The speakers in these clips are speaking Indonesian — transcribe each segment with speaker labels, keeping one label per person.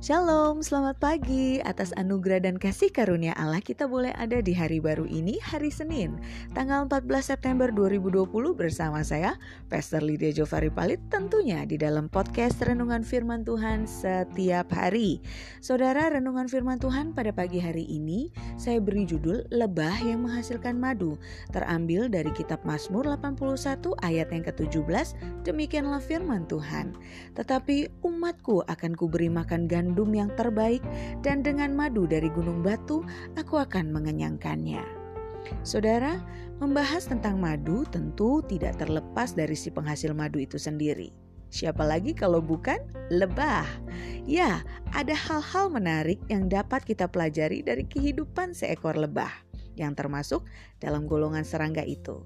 Speaker 1: Shalom, selamat pagi. Atas anugerah dan kasih karunia Allah kita boleh ada di hari baru ini, hari Senin, tanggal 14 September 2020 bersama saya, Pastor Lydia Jovari Palit tentunya di dalam podcast Renungan Firman Tuhan setiap hari. Saudara, Renungan Firman Tuhan pada pagi hari ini saya beri judul Lebah yang menghasilkan madu, terambil dari kitab Mazmur 81 ayat yang ke-17. Demikianlah firman Tuhan. Tetapi umatku akan kuberi makan gandum gandum yang terbaik, dan dengan madu dari gunung batu, aku akan mengenyangkannya. Saudara, membahas tentang madu tentu tidak terlepas dari si penghasil madu itu sendiri. Siapa lagi kalau bukan lebah? Ya, ada hal-hal menarik yang dapat kita pelajari dari kehidupan seekor lebah, yang termasuk dalam golongan serangga itu.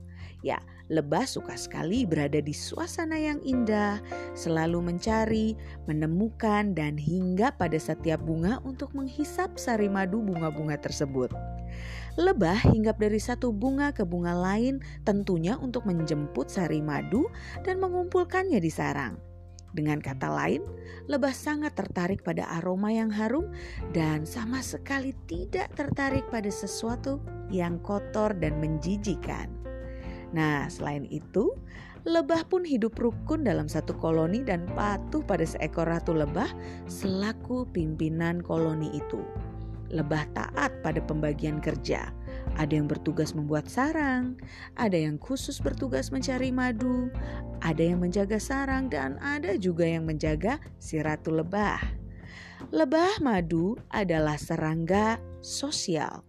Speaker 1: Ya, lebah suka sekali berada di suasana yang indah, selalu mencari, menemukan, dan hingga pada setiap bunga untuk menghisap sari madu bunga-bunga tersebut. Lebah hinggap dari satu bunga ke bunga lain tentunya untuk menjemput sari madu dan mengumpulkannya di sarang. Dengan kata lain, lebah sangat tertarik pada aroma yang harum dan sama sekali tidak tertarik pada sesuatu yang kotor dan menjijikan. Nah, selain itu, lebah pun hidup rukun dalam satu koloni dan patuh pada seekor ratu lebah selaku pimpinan koloni itu. Lebah taat pada pembagian kerja. Ada yang bertugas membuat sarang, ada yang khusus bertugas mencari madu, ada yang menjaga sarang, dan ada juga yang menjaga si ratu lebah. Lebah madu adalah serangga sosial.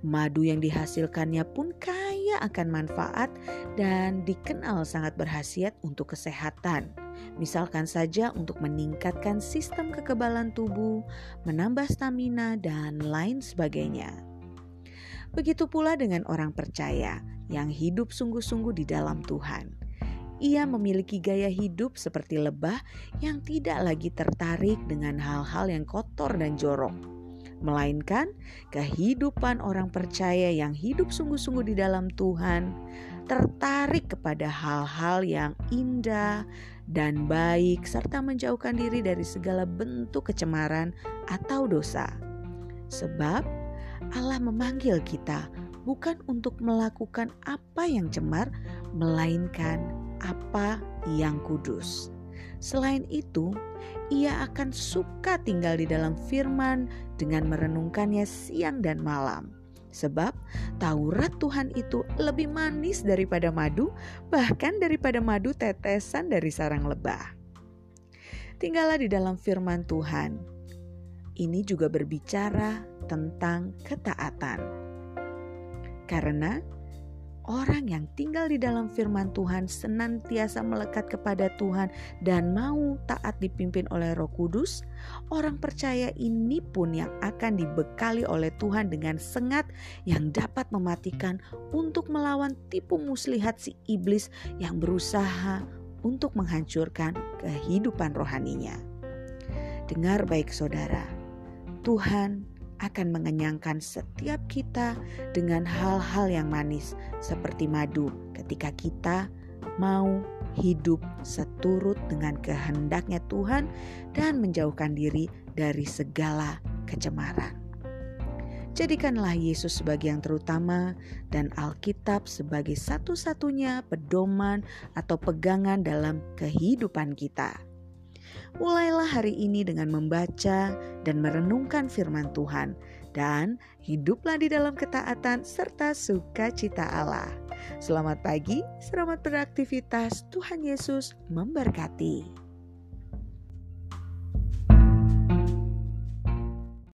Speaker 1: Madu yang dihasilkannya pun kaya akan manfaat dan dikenal sangat berhasiat untuk kesehatan. Misalkan saja untuk meningkatkan sistem kekebalan tubuh, menambah stamina, dan lain sebagainya. Begitu pula dengan orang percaya yang hidup sungguh-sungguh di dalam Tuhan. Ia memiliki gaya hidup seperti lebah yang tidak lagi tertarik dengan hal-hal yang kotor dan jorok melainkan kehidupan orang percaya yang hidup sungguh-sungguh di dalam Tuhan, tertarik kepada hal-hal yang indah dan baik, serta menjauhkan diri dari segala bentuk kecemaran atau dosa. Sebab Allah memanggil kita bukan untuk melakukan apa yang cemar, melainkan apa yang kudus. Selain itu, ia akan suka tinggal di dalam firman dengan merenungkannya siang dan malam. Sebab Taurat Tuhan itu lebih manis daripada madu, bahkan daripada madu tetesan dari sarang lebah. Tinggallah di dalam firman Tuhan. Ini juga berbicara tentang ketaatan. Karena Orang yang tinggal di dalam firman Tuhan senantiasa melekat kepada Tuhan dan mau taat dipimpin oleh Roh Kudus. Orang percaya ini pun yang akan dibekali oleh Tuhan dengan sengat yang dapat mematikan untuk melawan tipu muslihat si iblis yang berusaha untuk menghancurkan kehidupan rohaninya. Dengar baik saudara, Tuhan akan mengenyangkan setiap kita dengan hal-hal yang manis seperti madu ketika kita mau hidup seturut dengan kehendaknya Tuhan dan menjauhkan diri dari segala kecemaran. Jadikanlah Yesus sebagai yang terutama dan Alkitab sebagai satu-satunya pedoman atau pegangan dalam kehidupan kita. Mulailah hari ini dengan membaca dan merenungkan firman Tuhan dan hiduplah di dalam ketaatan serta sukacita Allah. Selamat pagi, selamat beraktivitas. Tuhan Yesus memberkati.